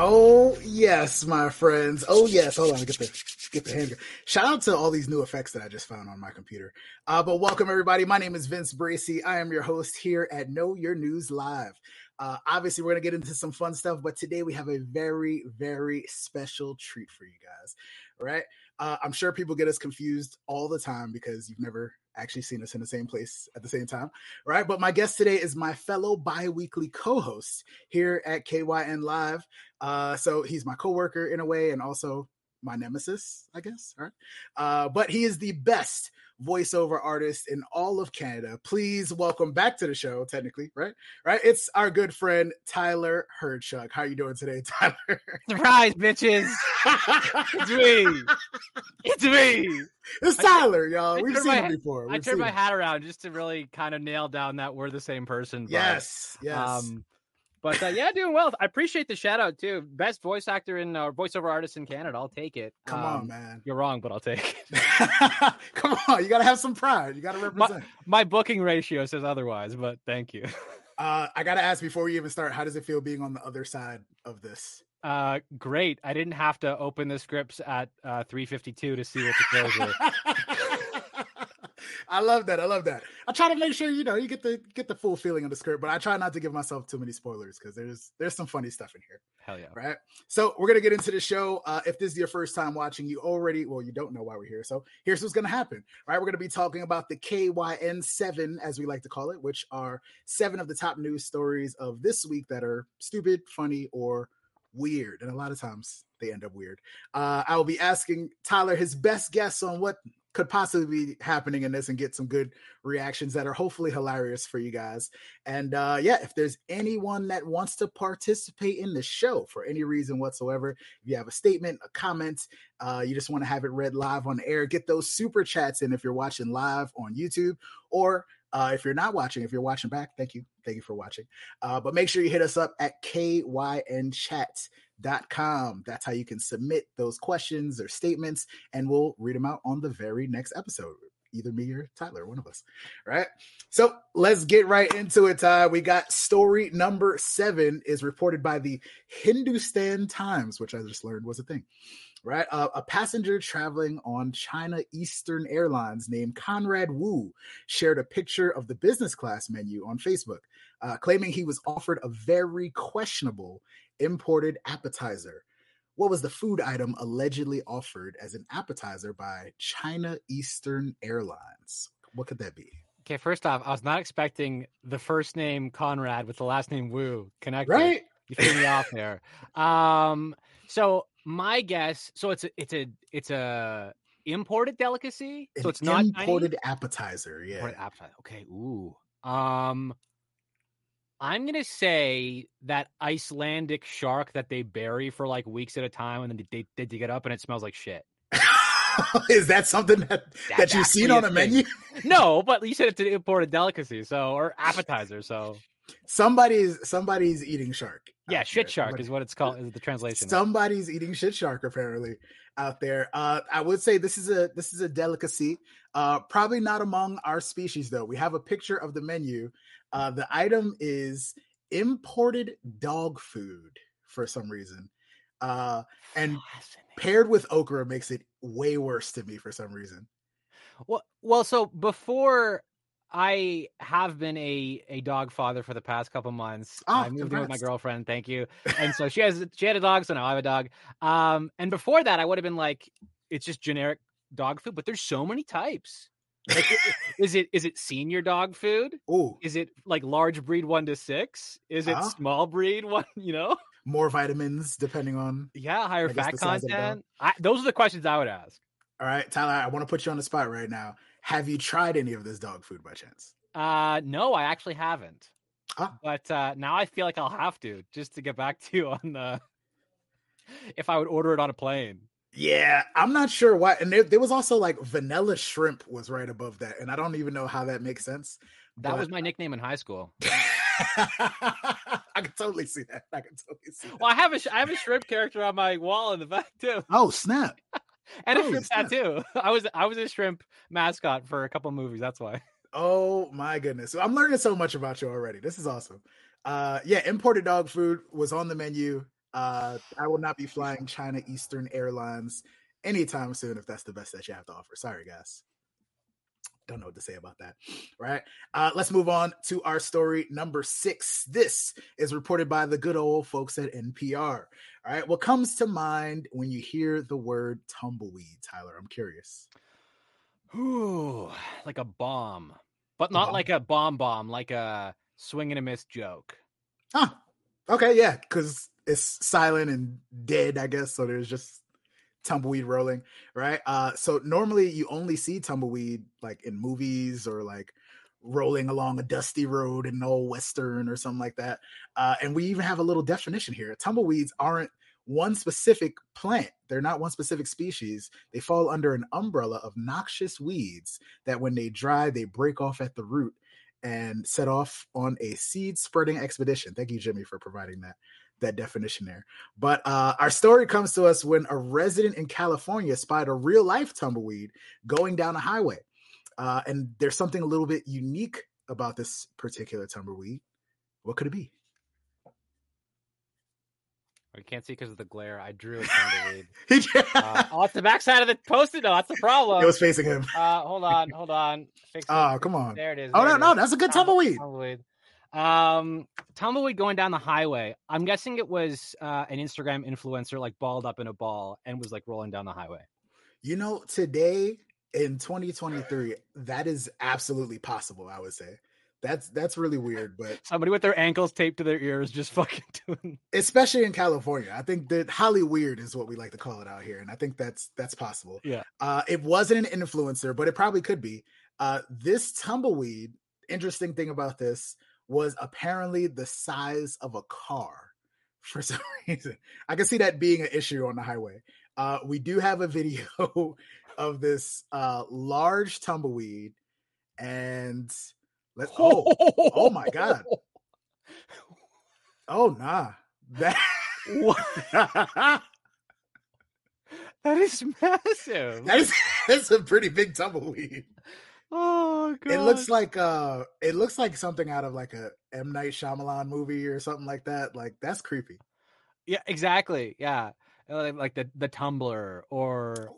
Oh yes, my friends. Oh yes. Hold on, get the get the hand. Shout out to all these new effects that I just found on my computer. Uh, but welcome everybody. My name is Vince Bracy. I am your host here at Know Your News Live. Uh, obviously, we're gonna get into some fun stuff, but today we have a very, very special treat for you guys. Right? Uh, I'm sure people get us confused all the time because you've never actually seen us in the same place at the same time, right? But my guest today is my fellow bi-weekly co-host here at KYN Live. Uh, so he's my coworker in a way, and also my nemesis, I guess. Right? Uh, but he is the best voiceover artist in all of Canada. Please welcome back to the show, technically, right? Right? It's our good friend Tyler Hyrchuk. How are you doing today, Tyler? Surprise, bitches! it's me. It's me. It's Tyler, y'all. We've seen my, him before. We've I turned my hat around just to really kind of nail down that we're the same person. But, yes, yes. Um, but uh, yeah, doing well. I appreciate the shout out too. Best voice actor in or uh, voiceover artist in Canada. I'll take it. Come um, on, man. You're wrong, but I'll take it. Come on, you gotta have some pride. You gotta represent. My, my booking ratio says otherwise, but thank you. Uh, I gotta ask before we even start, how does it feel being on the other side of this? Uh, great. I didn't have to open the scripts at uh, 352 to see what the shows were. I love that. I love that. I try to make sure you know you get the get the full feeling of the script, but I try not to give myself too many spoilers because there's there's some funny stuff in here. Hell yeah! Right. So we're gonna get into the show. Uh, if this is your first time watching, you already well you don't know why we're here. So here's what's gonna happen. Right. We're gonna be talking about the KYN seven as we like to call it, which are seven of the top news stories of this week that are stupid, funny, or weird. And a lot of times they end up weird. Uh, I will be asking Tyler his best guess on what could possibly be happening in this and get some good reactions that are hopefully hilarious for you guys. And uh, yeah, if there's anyone that wants to participate in the show for any reason whatsoever, if you have a statement, a comment, uh, you just want to have it read live on air, get those super chats in if you're watching live on YouTube or uh, if you're not watching, if you're watching back, thank you. Thank you for watching. Uh, but make sure you hit us up at KYN Chat dot com. That's how you can submit those questions or statements, and we'll read them out on the very next episode. Either me or Tyler, one of us. Right. So let's get right into it. Ty. We got story number seven is reported by the Hindustan Times, which I just learned was a thing. Right. Uh, a passenger traveling on China Eastern Airlines named Conrad Wu shared a picture of the business class menu on Facebook, uh, claiming he was offered a very questionable imported appetizer. What was the food item allegedly offered as an appetizer by China Eastern Airlines? What could that be? Okay, first off, I was not expecting the first name Conrad with the last name Wu connected. Right? You threw me off there. Um, so my guess, so it's a, it's a, it's a imported delicacy. An so it's not imported appetizer. Yeah, imported appetizer. Okay. Ooh. Um, I'm gonna say that Icelandic shark that they bury for like weeks at a time, and then they, they dig it up and it smells like shit. Is that something that that you've seen on a menu? no, but you said it's an imported delicacy, so or appetizer, so somebody's somebody's eating shark. Yeah, shit there. shark is what it's called. Is the translation? Somebody's eating shit shark apparently out there. Uh, I would say this is a this is a delicacy. Uh, probably not among our species though. We have a picture of the menu uh, the item is imported dog food for some reason. Uh, and paired with okra makes it way worse to me for some reason. Well, well, so before I have been a a dog father for the past couple months. Oh, I moved in with my girlfriend, thank you. And so she has she had a dog, so now I have a dog. Um, and before that, I would have been like, it's just generic dog food, but there's so many types. Like, is it is it senior dog food? Oh, is it like large breed one to six? Is it huh? small breed one? You know, more vitamins depending on yeah higher fat content. I, those are the questions I would ask. All right, Tyler, I want to put you on the spot right now. Have you tried any of this dog food by chance? Uh, no, I actually haven't. Ah. But uh, now I feel like I'll have to just to get back to you on the if I would order it on a plane. Yeah, I'm not sure why. And there, there, was also like vanilla shrimp was right above that, and I don't even know how that makes sense. That but... was my nickname in high school. I can totally see that. I can totally see. That. Well, I have a I have a shrimp character on my wall in the back too. Oh snap! And oh, a shrimp snap. tattoo. I was I was a shrimp mascot for a couple movies. That's why. Oh my goodness! I'm learning so much about you already. This is awesome. Uh, yeah, imported dog food was on the menu. Uh, I will not be flying China Eastern Airlines anytime soon if that's the best that you have to offer. Sorry, guys. Don't know what to say about that. Right. Uh, let's move on to our story number six. This is reported by the good old folks at NPR. All right. What comes to mind when you hear the word tumbleweed, Tyler? I'm curious. Ooh, like a bomb, but not bomb. like a bomb bomb, like a swing and a miss joke. Huh. Okay. Yeah. Because it's silent and dead, I guess. So there's just tumbleweed rolling, right? Uh, so normally you only see tumbleweed like in movies or like rolling along a dusty road in an old western or something like that. Uh, and we even have a little definition here. Tumbleweeds aren't one specific plant. They're not one specific species. They fall under an umbrella of noxious weeds that when they dry, they break off at the root and set off on a seed spreading expedition. Thank you, Jimmy, for providing that that definition there. But uh, our story comes to us when a resident in California spied a real life tumbleweed going down a highway. Uh, and there's something a little bit unique about this particular tumbleweed. What could it be? I can't see because of the glare. I drew a tumbleweed. uh, oh, it's the backside of the post-it. No, that's the problem. It was facing him. Uh, hold on, hold on. Fix oh, come on. There it is. Oh no, no, that's a good tumbleweed. tumbleweed. Um, tumbleweed going down the highway. I'm guessing it was uh, an Instagram influencer like balled up in a ball and was like rolling down the highway. You know, today in 2023, that is absolutely possible. I would say that's that's really weird. But somebody with their ankles taped to their ears just fucking doing, especially in California. I think that highly weird is what we like to call it out here, and I think that's that's possible. Yeah. Uh, it wasn't an influencer, but it probably could be. Uh, this tumbleweed. Interesting thing about this was apparently the size of a car for some reason. I can see that being an issue on the highway. Uh, we do have a video of this uh, large tumbleweed, and let's. Oh, oh my god! Oh nah, that. that is massive. That is that's a pretty big tumbleweed. Oh god. It looks like uh it looks like something out of like a M Night Shyamalan movie or something like that. Like that's creepy. Yeah, exactly. Yeah. Like the the tumbler or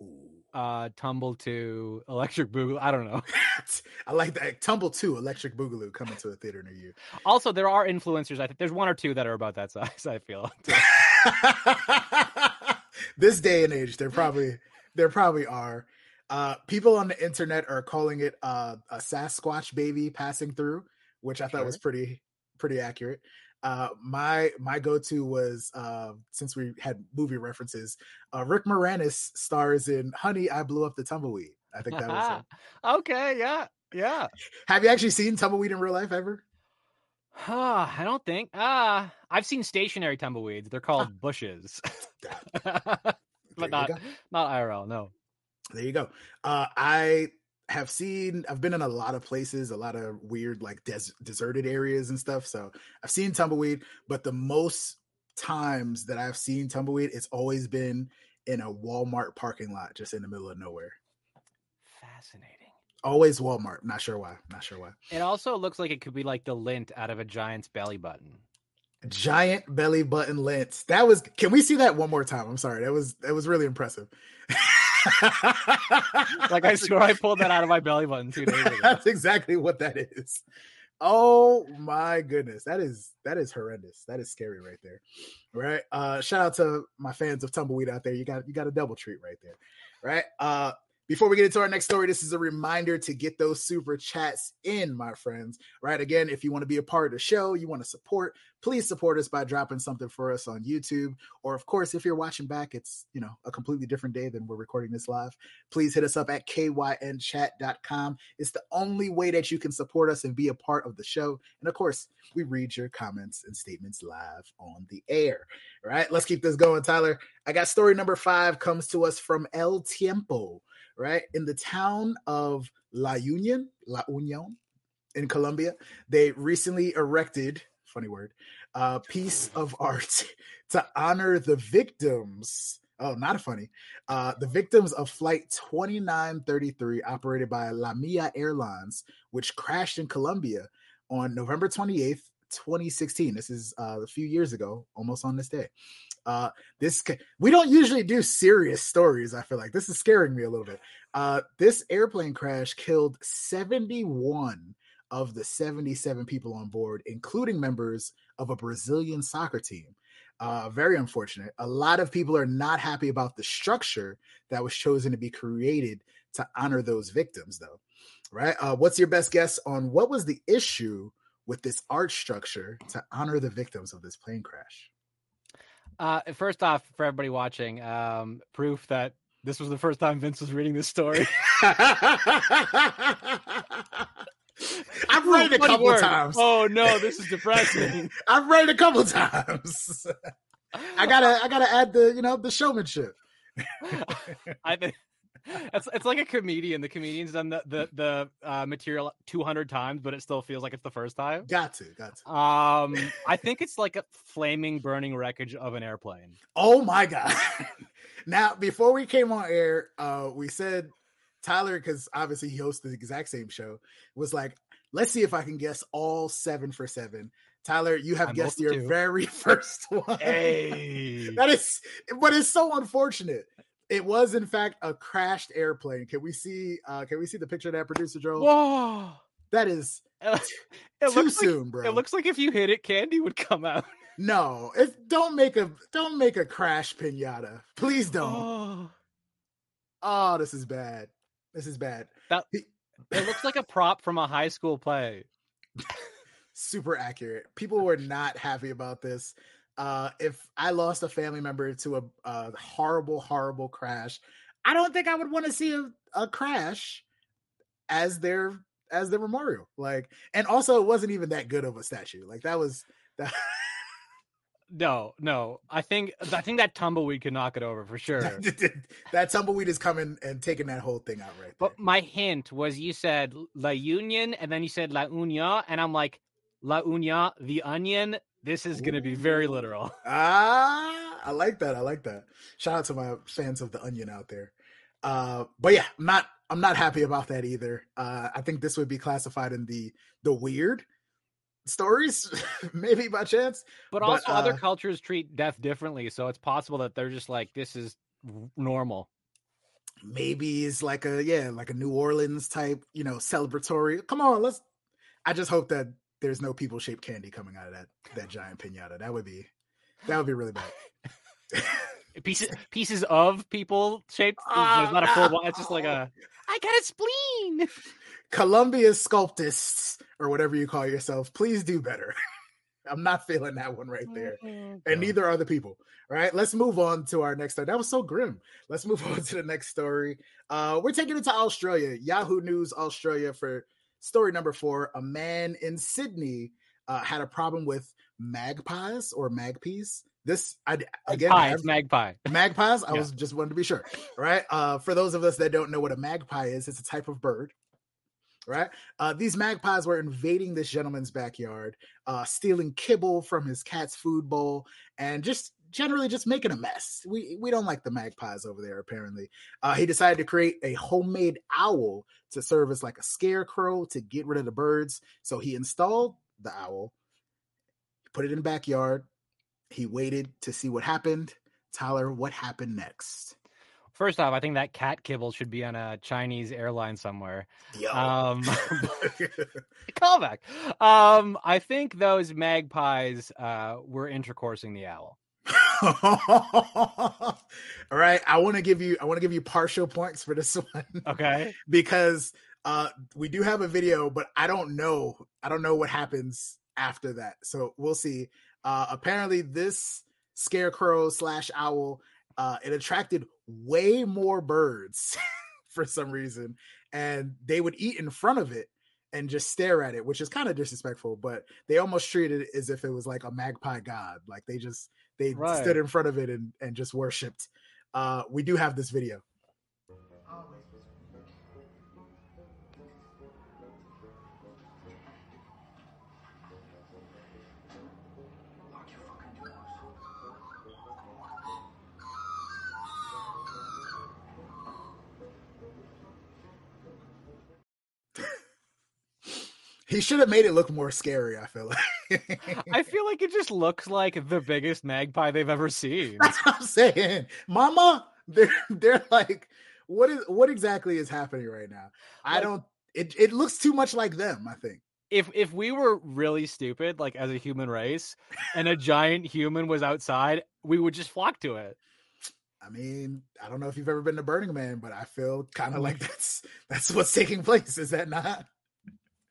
uh tumble to electric boogaloo i don't know i like that tumble to electric boogaloo coming to a theater near you also there are influencers i think there's one or two that are about that size i feel this day and age there probably there probably are uh, people on the internet are calling it uh, a Sasquatch baby passing through, which I thought was pretty pretty accurate. Uh, my my go to was uh, since we had movie references. Uh, Rick Moranis stars in Honey, I Blew Up the Tumbleweed. I think that was okay. Yeah, yeah. Have you actually seen tumbleweed in real life ever? Uh, I don't think. Ah, uh, I've seen stationary tumbleweeds. They're called bushes, but not not IRL. No there you go. Uh, I have seen, I've been in a lot of places, a lot of weird, like des- deserted areas and stuff. So I've seen tumbleweed, but the most times that I've seen tumbleweed, it's always been in a Walmart parking lot, just in the middle of nowhere. Fascinating. Always Walmart. Not sure why. Not sure why. It also looks like it could be like the lint out of a giant's belly button. Giant belly button lint. That was. Can we see that one more time? I'm sorry. That was that was really impressive. like I swear I pulled that out of my belly button two days ago. That's exactly what that is. Oh my goodness. That is that is horrendous. That is scary right there. Right. Uh shout out to my fans of tumbleweed out there. You got you got a double treat right there. Right. Uh before we get into our next story, this is a reminder to get those super chats in, my friends. Right. Again, if you want to be a part of the show, you want to support, please support us by dropping something for us on YouTube. Or, of course, if you're watching back, it's, you know, a completely different day than we're recording this live. Please hit us up at kynchat.com. It's the only way that you can support us and be a part of the show. And, of course, we read your comments and statements live on the air. All right. Let's keep this going, Tyler. I got story number five comes to us from El Tiempo right? In the town of La Union, La Union in Colombia, they recently erected, funny word, a piece of art to honor the victims. Oh, not funny. Uh, the victims of Flight 2933, operated by Lamia Airlines, which crashed in Colombia on November 28th, 2016. This is uh, a few years ago, almost on this day. Uh, this we don't usually do serious stories. I feel like this is scaring me a little bit. Uh, this airplane crash killed 71 of the 77 people on board, including members of a Brazilian soccer team. Uh, very unfortunate. A lot of people are not happy about the structure that was chosen to be created to honor those victims, though. Right? Uh, what's your best guess on what was the issue with this art structure to honor the victims of this plane crash? Uh, first off, for everybody watching, um, proof that this was the first time Vince was reading this story. I've read it a couple word. times. Oh no, this is depressing. I've read it a couple times. I gotta, I gotta add the, you know, the showmanship. I think it's it's like a comedian. The comedian's done the the, the uh, material two hundred times, but it still feels like it's the first time. Got to, got to. Um, I think it's like a flaming, burning wreckage of an airplane. Oh my god! now, before we came on air, uh, we said Tyler, because obviously he hosts the exact same show, was like, let's see if I can guess all seven for seven. Tyler, you have I'm guessed your very first one. Hey. that is, but it's so unfortunate. It was in fact a crashed airplane. Can we see? uh Can we see the picture of that producer Joe? Whoa, that is it too soon, like, bro. It looks like if you hit it, candy would come out. No, it don't make a don't make a crash pinata. Please don't. Oh, oh this is bad. This is bad. That it looks like a prop from a high school play. Super accurate. People were not happy about this. Uh, if I lost a family member to a, a horrible, horrible crash, I don't think I would want to see a, a crash as their as their memorial. Like, and also it wasn't even that good of a statue. Like that was that. No, no. I think I think that tumbleweed could knock it over for sure. that tumbleweed is coming and taking that whole thing out right there. But my hint was you said La Union and then you said La Uña, and I'm like, La Uña, the onion. This is going to be very literal. Ah, I like that. I like that. Shout out to my fans of the onion out there. Uh, but yeah, I'm not I'm not happy about that either. Uh, I think this would be classified in the the weird stories, maybe by chance. But, but also, uh, other cultures treat death differently, so it's possible that they're just like, this is normal. Maybe it's like a yeah, like a New Orleans type, you know, celebratory. Come on, let's. I just hope that there's no people shaped candy coming out of that that giant pinata. That would be that would be really bad. pieces pieces of people shaped. Uh, not a full one. It's just like a. I got a spleen. Colombia sculptists or whatever you call yourself, please do better. I'm not feeling that one right there. And neither are the people. All right, let's move on to our next story. That was so grim. Let's move on to the next story. Uh, we're taking it to Australia. Yahoo News Australia for story number four. A man in Sydney uh, had a problem with magpies or magpies. This I, again, Pie, have, magpie. Magpies. I yeah. was just wanted to be sure. Right. Uh, for those of us that don't know what a magpie is, it's a type of bird right? Uh, these magpies were invading this gentleman's backyard, uh, stealing kibble from his cat's food bowl, and just generally just making a mess. We we don't like the magpies over there. Apparently, uh, he decided to create a homemade owl to serve as like a scarecrow to get rid of the birds. So he installed the owl, put it in the backyard. He waited to see what happened. Tyler, what happened next? First off, I think that cat kibble should be on a Chinese airline somewhere. Yo. Um, callback. Um, I think those magpies uh, were intercoursing the owl. All right, I want to give you I want to give you partial points for this one. Okay. because uh we do have a video, but I don't know. I don't know what happens after that. So we'll see. Uh apparently this scarecrow slash owl uh, it attracted way more birds for some reason, and they would eat in front of it and just stare at it, which is kind of disrespectful. But they almost treated it as if it was like a magpie god, like they just they right. stood in front of it and and just worshipped. Uh, we do have this video. He should have made it look more scary. I feel like I feel like it just looks like the biggest magpie they've ever seen. That's what I'm saying. Mama, they're they're like, what is what exactly is happening right now? Like, I don't it it looks too much like them, I think. If if we were really stupid, like as a human race, and a giant human was outside, we would just flock to it. I mean, I don't know if you've ever been to Burning Man, but I feel kind of like mm. that's that's what's taking place. Is that not?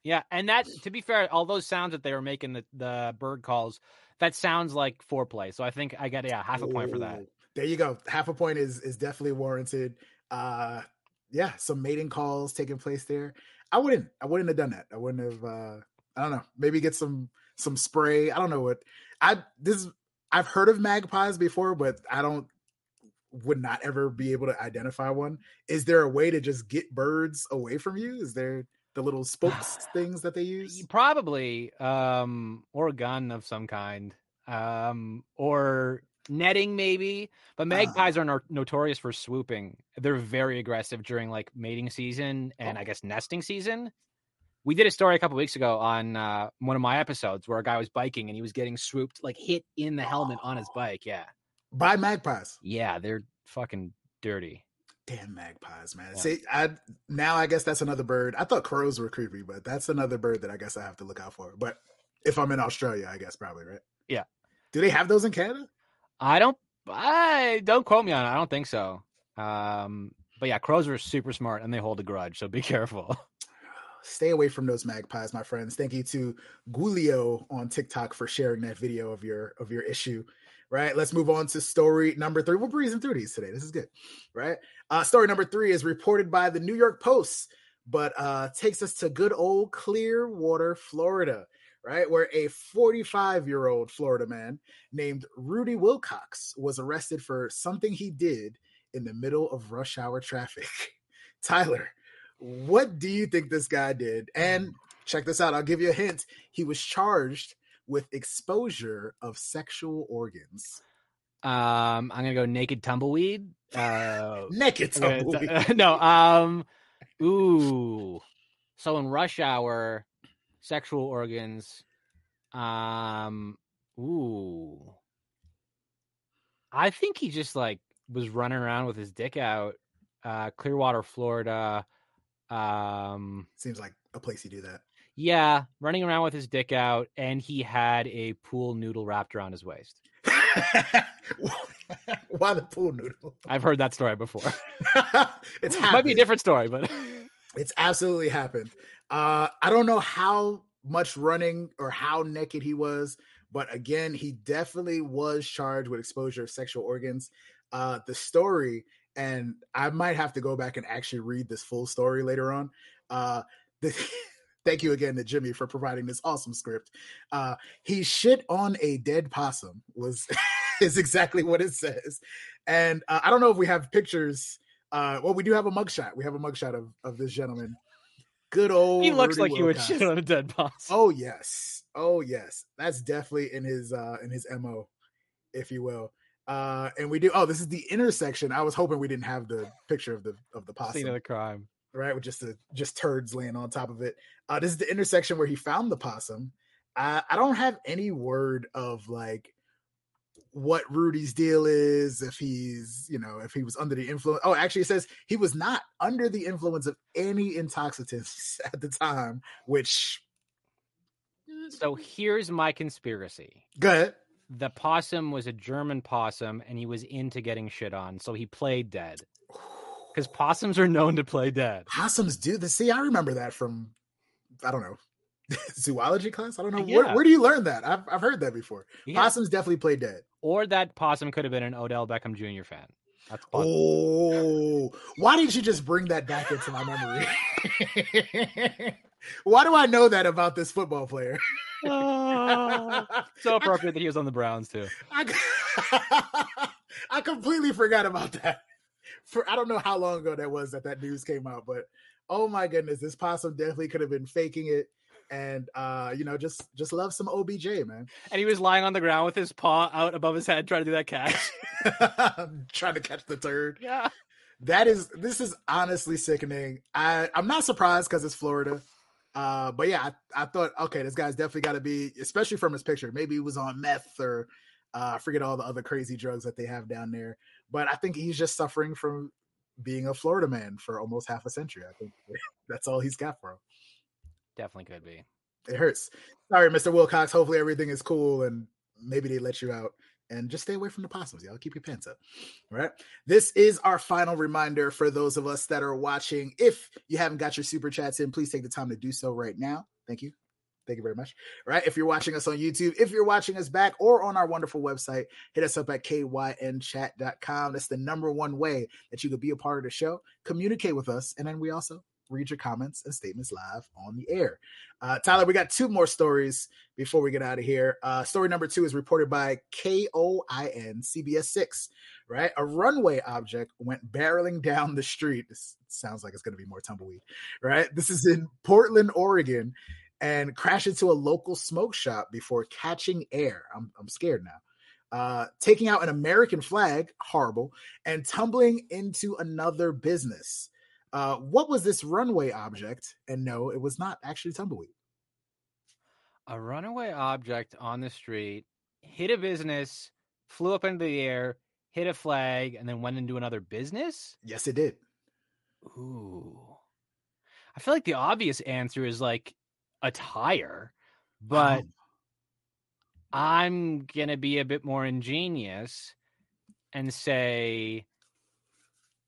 Yeah, and that to be fair, all those sounds that they were making the the bird calls, that sounds like foreplay. So I think I got yeah half a point for that. There you go. Half a point is is definitely warranted. Uh, yeah, some mating calls taking place there. I wouldn't I wouldn't have done that. I wouldn't have. uh I don't know. Maybe get some some spray. I don't know what. I this I've heard of magpies before, but I don't would not ever be able to identify one. Is there a way to just get birds away from you? Is there the little spokes things that they use? Probably, um, or a gun of some kind, um, or netting maybe. But uh-huh. magpies uh, are no- notorious for swooping. They're very aggressive during like mating season and oh. I guess nesting season. We did a story a couple weeks ago on uh, one of my episodes where a guy was biking and he was getting swooped, like hit in the helmet on his bike. Yeah, by magpies. Yeah, they're fucking dirty. Damn magpies, man. Yeah. See, I now I guess that's another bird. I thought crows were creepy, but that's another bird that I guess I have to look out for. But if I'm in Australia, I guess probably right. Yeah. Do they have those in Canada? I don't. I don't quote me on it. I don't think so. Um, but yeah, crows are super smart and they hold a grudge, so be careful. Stay away from those magpies, my friends. Thank you to Gulio on TikTok for sharing that video of your of your issue right? Let's move on to story number three. We're breezing through these today. This is good, right? Uh, story number three is reported by the New York Post, but uh, takes us to good old Clearwater, Florida, right? Where a 45 year old Florida man named Rudy Wilcox was arrested for something he did in the middle of rush hour traffic. Tyler, what do you think this guy did? And check this out. I'll give you a hint. He was charged with exposure of sexual organs? Um, I'm gonna go naked tumbleweed. Uh, naked tumbleweed. No. Um. Ooh. So in rush hour, sexual organs. Um. Ooh. I think he just like was running around with his dick out. Uh, Clearwater, Florida. Um. Seems like a place you do that. Yeah, running around with his dick out, and he had a pool noodle wrapped around his waist. Why the pool noodle? I've heard that story before. it's happened. might be a different story, but it's absolutely happened. Uh, I don't know how much running or how naked he was, but again, he definitely was charged with exposure of sexual organs. Uh, the story, and I might have to go back and actually read this full story later on. Uh, the, Thank you again to Jimmy for providing this awesome script. Uh, he shit on a dead possum was is exactly what it says, and uh, I don't know if we have pictures. Uh, well, we do have a mugshot. We have a mugshot of of this gentleman. Good old. He looks Rudy like he would shit on a dead possum. Oh yes, oh yes. That's definitely in his uh in his mo, if you will. Uh, and we do. Oh, this is the intersection. I was hoping we didn't have the picture of the of the possum. Scene of the crime right? With just a, just turds laying on top of it. Uh, this is the intersection where he found the possum. I, I don't have any word of like what Rudy's deal is, if he's, you know, if he was under the influence. Oh, actually, it says he was not under the influence of any intoxicants at the time, which. So here's my conspiracy. Go ahead. The possum was a German possum and he was into getting shit on, so he played dead because possums are known to play dead. Possums do this. See, I remember that from I don't know zoology class. I don't know yeah. where, where, do you learn that. I've I've heard that before. Yeah. Possums definitely play dead. Or that possum could have been an Odell Beckham Jr. fan. That's oh, why didn't you just bring that back into my memory? why do I know that about this football player? oh, so appropriate that he was on the Browns too. I, I completely forgot about that for I don't know how long ago that was that that news came out, but oh my goodness, this possum definitely could have been faking it and uh you know just just love some obj man and he was lying on the ground with his paw out above his head trying to do that catch trying to catch the turd yeah that is this is honestly sickening i i'm not surprised because it's florida Uh, but yeah, I, I, thought, okay, this guy's definitely got to be, especially from his picture. Maybe he was on meth or uh, I forget all the other crazy drugs that they have down there. But I think he's just suffering from being a Florida man for almost half a century. I think that's all he's got for him. Definitely could be. It hurts. Sorry, Mr. Wilcox. Hopefully everything is cool and maybe they let you out and just stay away from the possums, y'all. Keep your pants up. All right. This is our final reminder for those of us that are watching. If you haven't got your super chats in, please take the time to do so right now. Thank you. Thank you very much. Right. If you're watching us on YouTube, if you're watching us back or on our wonderful website, hit us up at kynchat.com. That's the number one way that you could be a part of the show, communicate with us, and then we also read your comments and statements live on the air. Uh, Tyler, we got two more stories before we get out of here. Uh, story number two is reported by KOIN CBS 6, right? A runway object went barreling down the street. This sounds like it's going to be more tumbleweed, right? This is in Portland, Oregon, and crash into a local smoke shop before catching air. I'm, I'm scared now. Uh, taking out an American flag, horrible, and tumbling into another business. Uh, what was this runway object? And no, it was not actually tumbleweed. A runaway object on the street hit a business, flew up into the air, hit a flag, and then went into another business? Yes, it did. Ooh. I feel like the obvious answer is like a tire, but oh. I'm going to be a bit more ingenious and say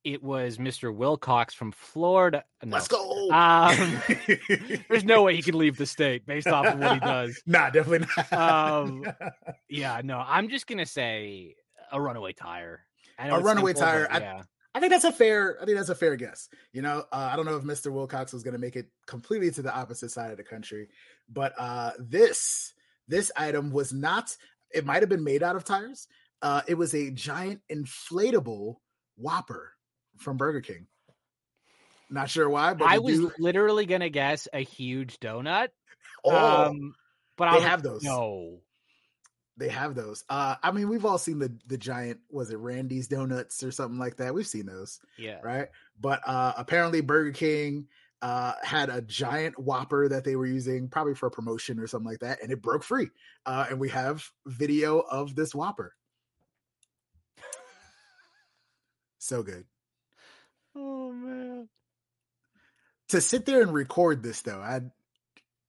it was Mr. Wilcox from Florida. No. Let's go. Um, there's no way he can leave the state based off of what he does. Nah, definitely not. Um, yeah, no, I'm just gonna say a runaway tire. A runaway simple, tire. But, yeah. I, think that's a fair. I think that's a fair guess. You know, uh, I don't know if Mr. Wilcox was going to make it completely to the opposite side of the country, but uh, this this item was not. It might have been made out of tires. Uh, it was a giant inflatable Whopper from Burger King. Not sure why, but I was do... literally gonna guess a huge donut. Oh, um, but they I have those. No, they have those. Uh, I mean, we've all seen the the giant. Was it Randy's Donuts or something like that? We've seen those. Yeah. Right. But uh, apparently, Burger King uh, had a giant Whopper that they were using, probably for a promotion or something like that, and it broke free. Uh, and we have video of this Whopper. so good. Oh man. To sit there and record this though, I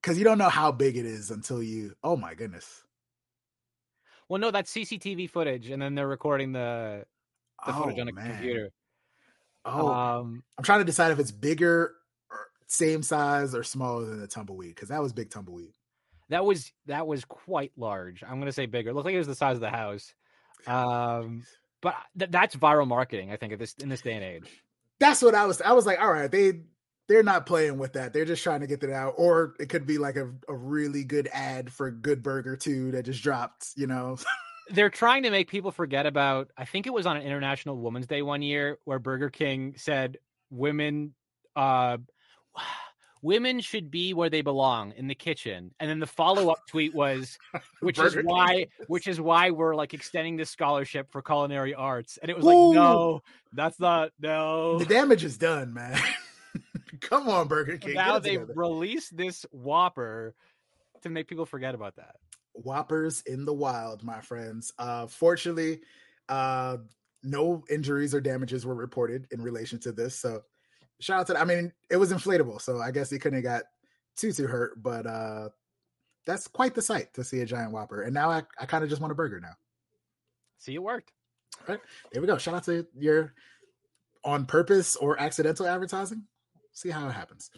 because you don't know how big it is until you. Oh my goodness. Well, no, that's CCTV footage, and then they're recording the the footage oh, on a man. computer. Oh, um, I'm trying to decide if it's bigger, or same size, or smaller than the tumbleweed because that was big tumbleweed. That was that was quite large. I'm gonna say bigger. It looked like it was the size of the house. Um, but th- that's viral marketing. I think at this in this day and age that's what I was. I was like, all right, they they're not playing with that. They're just trying to get it out, or it could be like a, a really good ad for Good Burger too that just dropped. You know. they're trying to make people forget about i think it was on an international women's day one year where burger king said women uh women should be where they belong in the kitchen and then the follow-up tweet was which is why which is why we're like extending this scholarship for culinary arts and it was like no that's not no the damage is done man come on burger king now they released this whopper to make people forget about that whoppers in the wild my friends uh fortunately uh no injuries or damages were reported in relation to this so shout out to I mean, it was inflatable, so I guess he couldn't have got too too hurt, but uh that's quite the sight to see a giant whopper. And now I, I kind of just want a burger now. See, it worked. All right. There we go. Shout out to your on purpose or accidental advertising. See how it happens.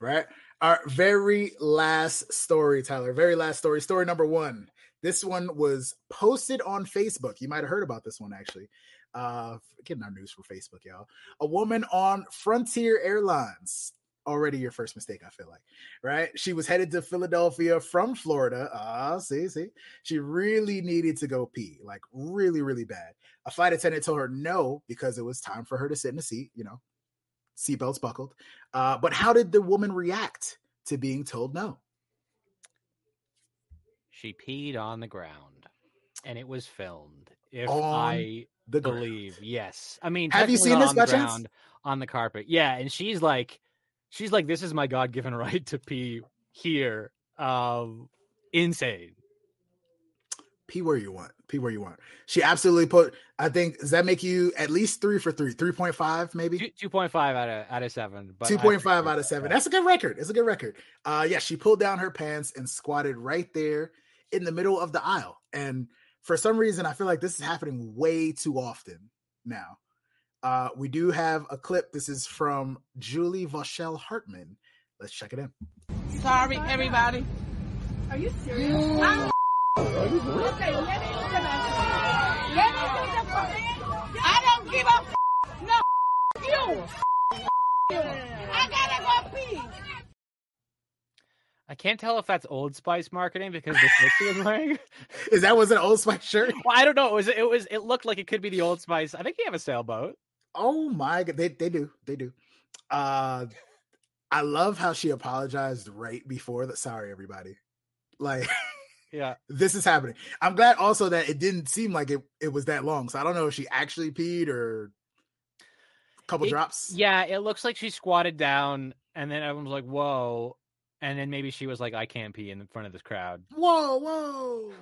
Right. Our very last story, Tyler. Very last story. Story number one. This one was posted on Facebook. You might have heard about this one actually. Uh, getting our news from Facebook, y'all. A woman on Frontier Airlines. Already your first mistake, I feel like, right? She was headed to Philadelphia from Florida. Ah, uh, see, see. She really needed to go pee, like really, really bad. A flight attendant told her no because it was time for her to sit in the seat, you know, seatbelts buckled. Uh, but how did the woman react to being told no? She peed on the ground and it was filmed. If on I the believe. Yes, I mean, have you seen this on the ground on the carpet? Yeah, and she's like, she's like, "This is my God given right to pee here." Um, insane. Pee where you want. Pee where you want. She absolutely put. I think does that make you at least three for three? Three point five, maybe. Two point five out of out of seven. Two point five out of seven. That's a good record. It's a good record. Uh, yeah, she pulled down her pants and squatted right there in the middle of the aisle. And for some reason, I feel like this is happening way too often now. Uh, we do have a clip. This is from Julie Vauchel Hartman. Let's check it in. Sorry, everybody. Are you serious? Okay, let me do the Let me do the I don't give a no you. I gotta go pee. I can't tell if that's Old Spice marketing because the shirt she was wearing. Is that was an Old Spice shirt? Well, I don't know. It was. It was. It looked like it could be the Old Spice. I think they have a sailboat. Oh my god, they they do. They do. Uh, I love how she apologized right before that. Sorry, everybody. Like. yeah. this is happening. I'm glad also that it didn't seem like it, it was that long. So i don't know if she actually peed or a couple it, drops. Yeah it looks like she squatted down and then everyone's like whoa and then maybe she was like i can't pee in front of this crowd. Whoa whoa.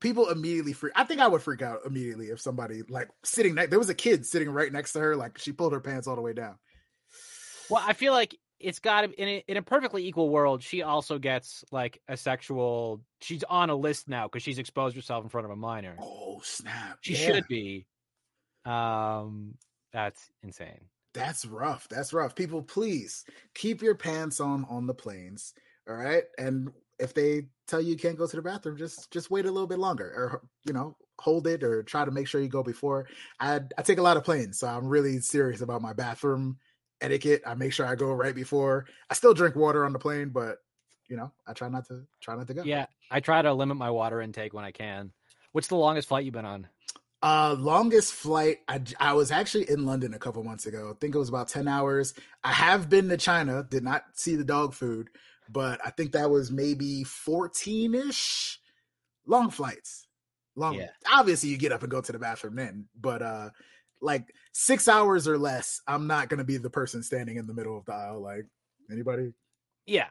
People immediately freak i think i would freak out immediately if somebody like sitting next there was a kid sitting right next to her like she pulled her pants all the way down. Well i feel like it's got to in a, in a perfectly equal world. She also gets like a sexual. She's on a list now because she's exposed herself in front of a minor. Oh snap! She yeah. should be. Um, that's insane. That's rough. That's rough. People, please keep your pants on on the planes. All right, and if they tell you you can't go to the bathroom, just just wait a little bit longer, or you know, hold it, or try to make sure you go before. I I take a lot of planes, so I'm really serious about my bathroom etiquette. I make sure I go right before. I still drink water on the plane, but you know, I try not to try not to go. Yeah, I try to limit my water intake when I can. What's the longest flight you've been on? Uh, longest flight. I, I was actually in London a couple months ago. I think it was about 10 hours. I have been to China, did not see the dog food, but I think that was maybe 14 ish long flights. Long, yeah. obviously you get up and go to the bathroom then, but, uh, like six hours or less, I'm not gonna be the person standing in the middle of the aisle. Like anybody? Yeah.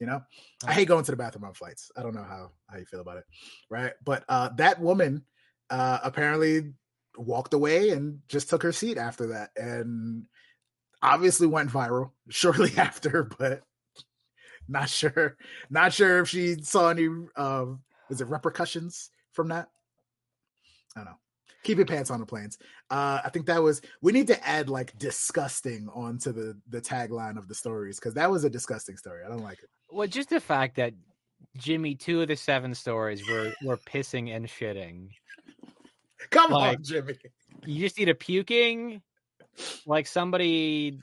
You know, I hate going to the bathroom on flights. I don't know how how you feel about it, right? But uh, that woman uh, apparently walked away and just took her seat after that, and obviously went viral shortly after. But not sure, not sure if she saw any. Uh, is it repercussions from that? I don't know keep your pants on the planes. Uh, I think that was we need to add like disgusting onto the the tagline of the stories because that was a disgusting story. I don't like it. Well, just the fact that Jimmy, two of the seven stories were were pissing and shitting. Come like, on, Jimmy. You just need a puking, like somebody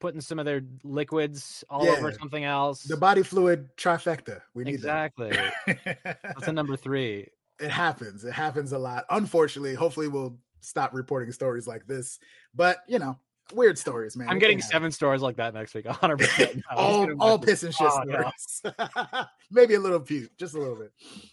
putting some of their liquids all yeah. over something else. The body fluid trifecta. We need exactly. That. That's a number three it happens. It happens a lot. Unfortunately, hopefully we'll stop reporting stories like this. But you know, weird stories, man. I'm getting seven stories like that next week. 100 percent all all piss and shit oh, stories. No. Maybe a little puke, just a little bit.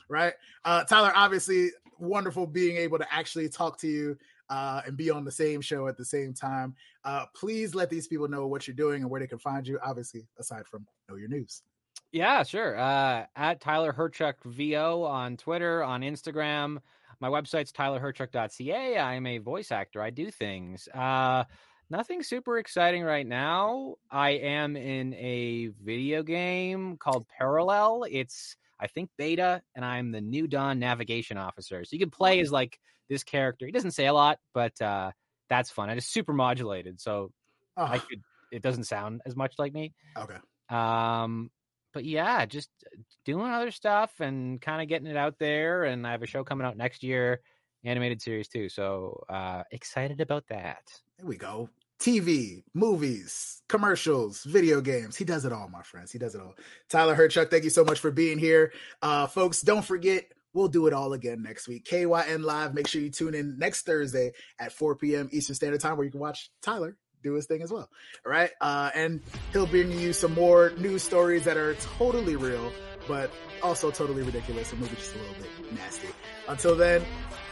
Right. Uh Tyler, obviously wonderful being able to actually talk to you uh, and be on the same show at the same time. Uh, please let these people know what you're doing and where they can find you. Obviously, aside from know your news. Yeah, sure. Uh, at Tyler Hyrchuk VO on Twitter, on Instagram. My website's tylerhyrchuk.ca. I'm a voice actor. I do things. Uh, nothing super exciting right now. I am in a video game called Parallel. It's I think beta, and I'm the new Dawn navigation officer. So you can play as like this character. He doesn't say a lot, but uh, that's fun. I just super modulated, so oh. I could. It doesn't sound as much like me. Okay. Um, but yeah, just uh, doing other stuff and kind of getting it out there. And I have a show coming out next year, animated series too. So uh, excited about that. There we go. TV, movies, commercials, video games. He does it all, my friends. He does it all. Tyler Hyrchuk, thank you so much for being here. Uh, folks, don't forget, we'll do it all again next week. KYN Live. Make sure you tune in next Thursday at 4 p.m. Eastern Standard Time where you can watch Tyler do his thing as well. All right. Uh, and he'll bring you some more news stories that are totally real, but also totally ridiculous and maybe just a little bit nasty. Until then,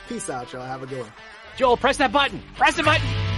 peace out, y'all. Have a good one. Joel, press that button. Press the button.